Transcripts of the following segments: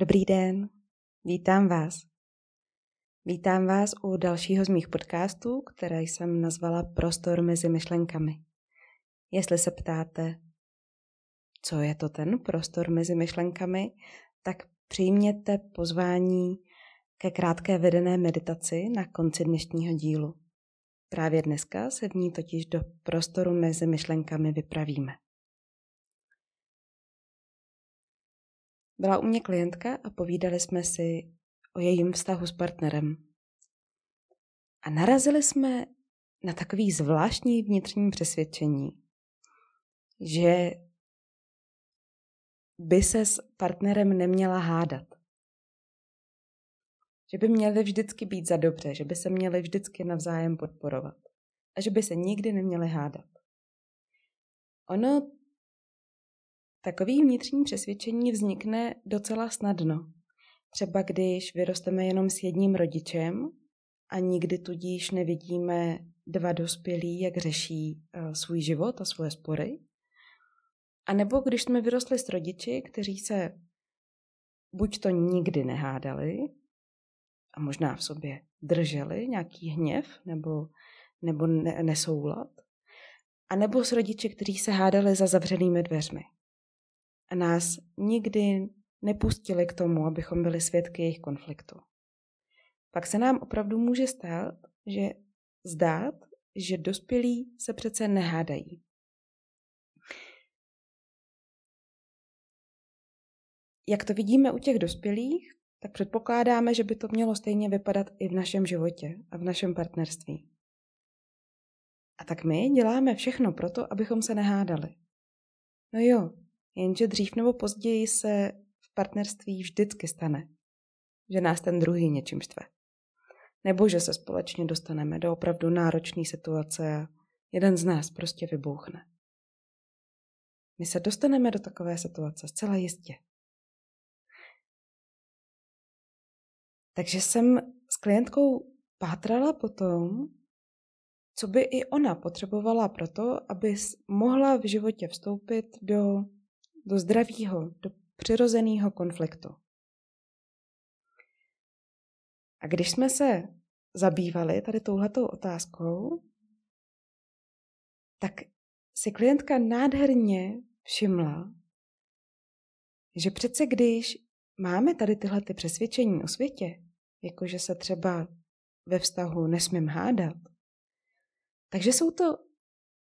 Dobrý den, vítám vás. Vítám vás u dalšího z mých podcastů, které jsem nazvala Prostor mezi myšlenkami. Jestli se ptáte, co je to ten prostor mezi myšlenkami, tak přijměte pozvání ke krátké vedené meditaci na konci dnešního dílu. Právě dneska se v ní totiž do prostoru mezi myšlenkami vypravíme. Byla u mě klientka a povídali jsme si o jejím vztahu s partnerem. A narazili jsme na takový zvláštní vnitřní přesvědčení, že by se s partnerem neměla hádat. Že by měli vždycky být za dobře, že by se měli vždycky navzájem podporovat a že by se nikdy neměli hádat. Ono Takový vnitřní přesvědčení vznikne docela snadno. Třeba když vyrosteme jenom s jedním rodičem a nikdy tudíž nevidíme dva dospělí, jak řeší uh, svůj život a svoje spory. A nebo když jsme vyrostli s rodiči, kteří se buď to nikdy nehádali, a možná v sobě drželi nějaký hněv nebo, nebo ne, nesoulad, a nebo s rodiči, kteří se hádali za zavřenými dveřmi a nás nikdy nepustili k tomu, abychom byli svědky jejich konfliktu. Pak se nám opravdu může stát, že zdát, že dospělí se přece nehádají. Jak to vidíme u těch dospělých, tak předpokládáme, že by to mělo stejně vypadat i v našem životě a v našem partnerství. A tak my děláme všechno proto, abychom se nehádali. No jo, Jenže dřív nebo později se v partnerství vždycky stane, že nás ten druhý něčím štve. Nebo že se společně dostaneme do opravdu náročné situace a jeden z nás prostě vybouchne. My se dostaneme do takové situace zcela jistě. Takže jsem s klientkou pátrala po tom, co by i ona potřebovala pro to, aby mohla v životě vstoupit do do zdravého, do přirozeného konfliktu. A když jsme se zabývali tady touhletou otázkou, tak si klientka nádherně všimla, že přece když máme tady tyhle ty přesvědčení o světě, jakože se třeba ve vztahu nesmím hádat, takže jsou to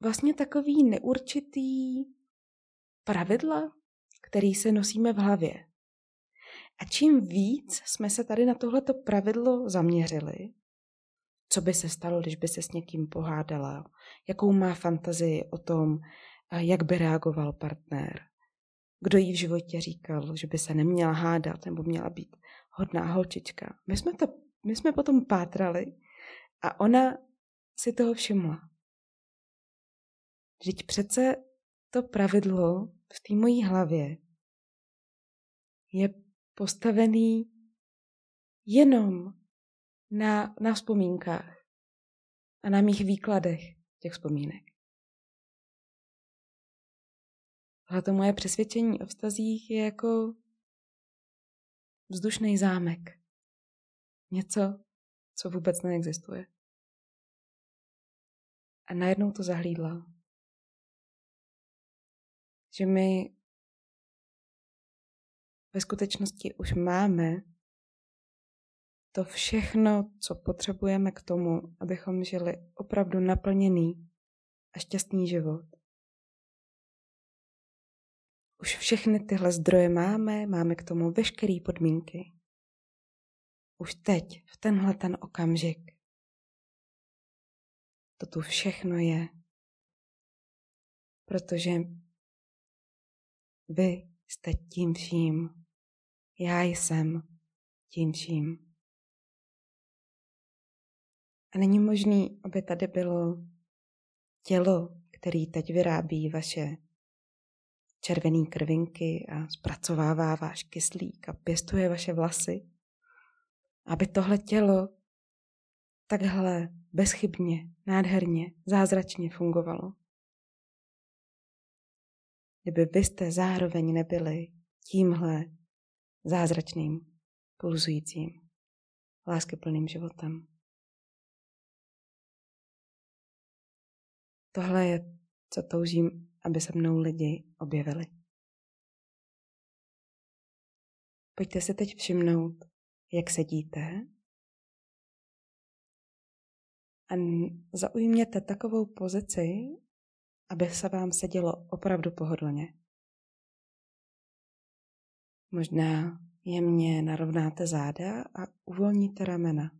vlastně takový neurčitý pravidla, který se nosíme v hlavě. A čím víc jsme se tady na tohleto pravidlo zaměřili, co by se stalo, když by se s někým pohádala, jakou má fantazii o tom, jak by reagoval partner, kdo jí v životě říkal, že by se neměla hádat nebo měla být hodná holčička. My jsme, to, my jsme potom pátrali a ona si toho všimla. Vždyť přece to pravidlo v té mojí hlavě je postavený jenom na, na vzpomínkách a na mých výkladech těch vzpomínek. Ale to moje přesvědčení o vztazích je jako vzdušný zámek. Něco, co vůbec neexistuje. A najednou to zahlídla že my ve skutečnosti už máme to všechno, co potřebujeme k tomu, abychom žili opravdu naplněný a šťastný život. Už všechny tyhle zdroje máme, máme k tomu veškeré podmínky. Už teď, v tenhle ten okamžik. To tu všechno je. Protože vy jste tím vším. Já jsem tím vším. A není možný, aby tady bylo tělo, který teď vyrábí vaše červené krvinky a zpracovává váš kyslík a pěstuje vaše vlasy. Aby tohle tělo takhle bezchybně, nádherně, zázračně fungovalo kdyby byste zároveň nebyli tímhle zázračným, pulzujícím, láskyplným životem. Tohle je, co toužím, aby se mnou lidi objevili. Pojďte si teď všimnout, jak sedíte a zaujměte takovou pozici, aby se vám sedělo opravdu pohodlně. Možná jemně narovnáte záda a uvolníte ramena.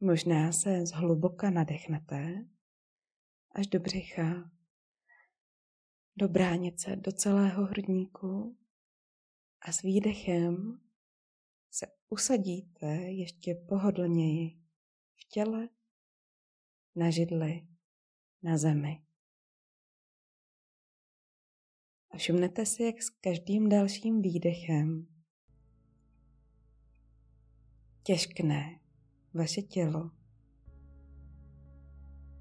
Možná se zhluboka nadechnete až do břicha, do bránice, do celého hrudníku a s výdechem se usadíte ještě pohodlněji těle, na židli, na zemi. A všimnete si, jak s každým dalším výdechem těžkne vaše tělo.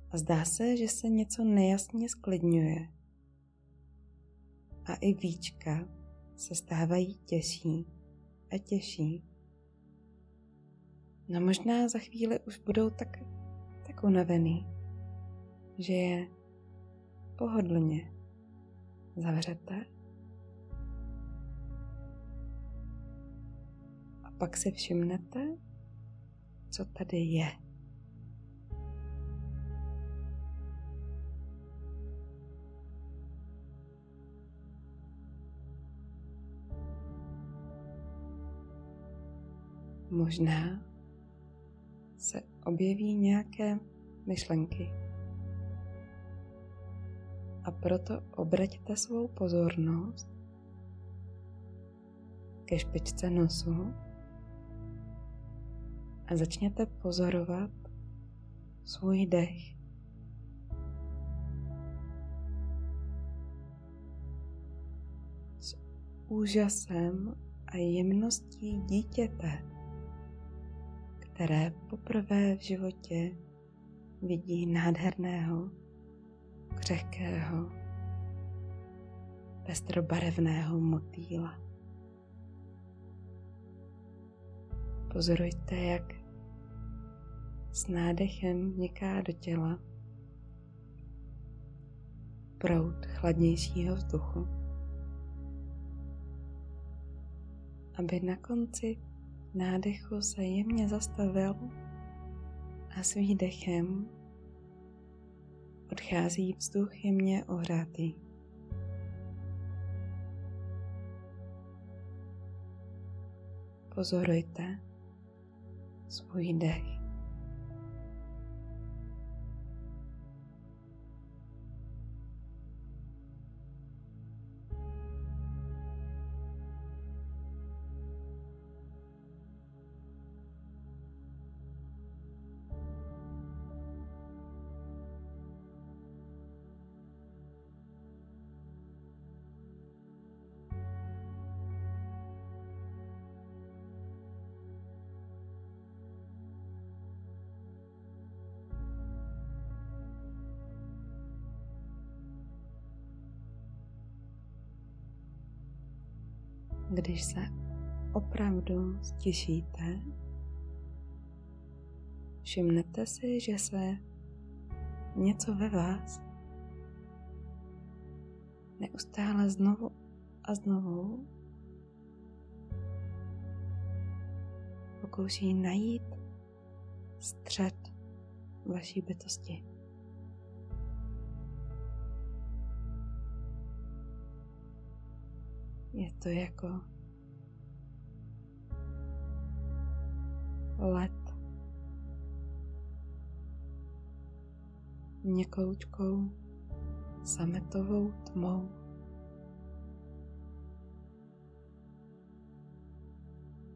A zdá se, že se něco nejasně sklidňuje. A i víčka se stávají těžší a těžší. No možná za chvíli už budou tak, tak unavený, že je pohodlně zavřete a pak si všimnete, co tady je. Možná se objeví nějaké myšlenky. A proto obraťte svou pozornost ke špičce nosu a začněte pozorovat svůj dech. S úžasem a jemností dítěte, které poprvé v životě vidí nádherného, křehkého, pestrobarevného motýla. Pozorujte, jak s nádechem vniká do těla proud chladnějšího vzduchu, aby na konci nádechu se jemně zastavil a s výdechem odchází vzduch jemně ohřátý. Pozorujte svůj dech. Když se opravdu stišíte, všimnete si, že se něco ve vás neustále znovu a znovu pokouší najít střed vaší bytosti. Je to jako let měkoučkou sametovou tmou.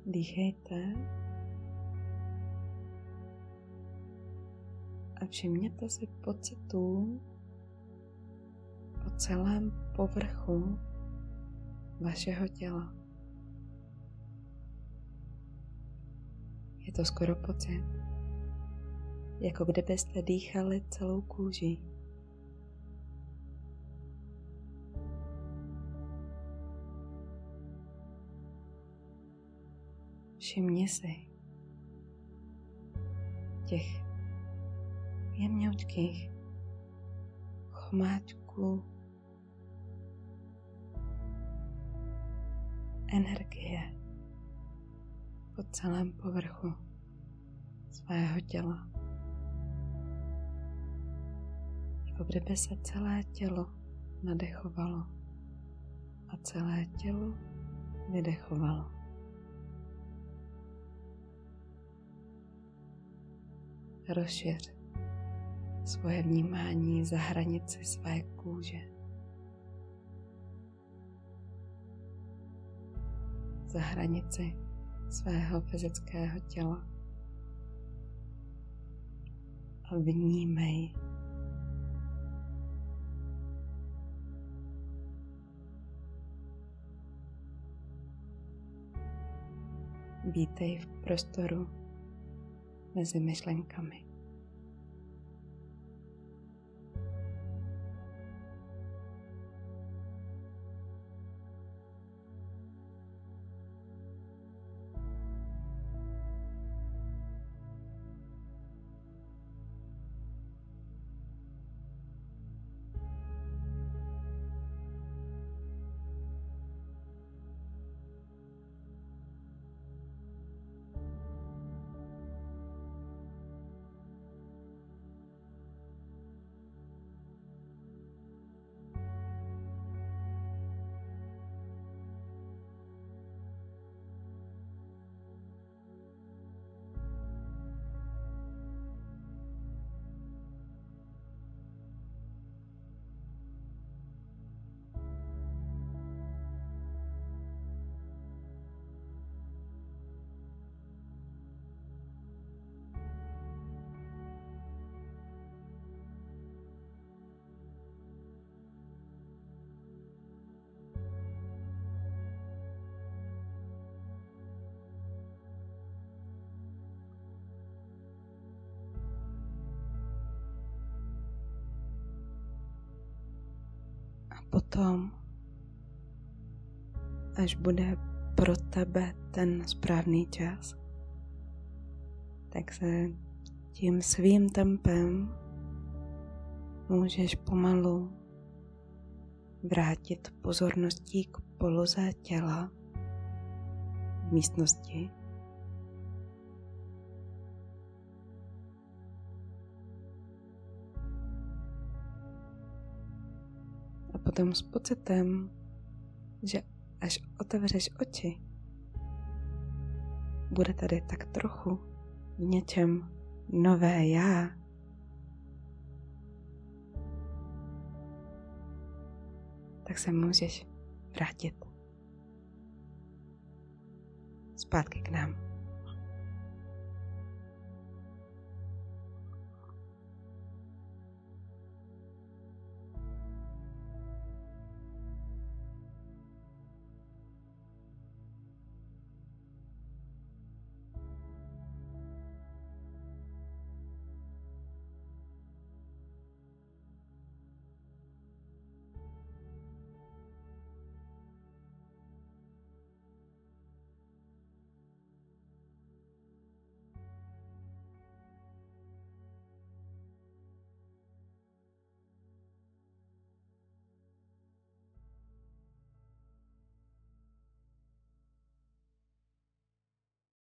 Dýchejte a všimněte si pocitů po celém povrchu vašeho těla. Je to skoro pocit, jako kdybyste dýchali celou kůži. Všimni si těch jemňoučkých chomáčků, energie po celém povrchu svého těla. Jako kdyby se celé tělo nadechovalo a celé tělo vydechovalo. Rozšiř svoje vnímání za hranici své kůže. Za hranici svého fyzického těla. A vnímej Vítej v prostoru mezi myšlenkami. Potom, až bude pro tebe ten správný čas, tak se tím svým tempem můžeš pomalu vrátit pozorností k poloze těla v místnosti, potom s pocitem, že až otevřeš oči, bude tady tak trochu v něčem nové já. Tak se můžeš vrátit zpátky k nám.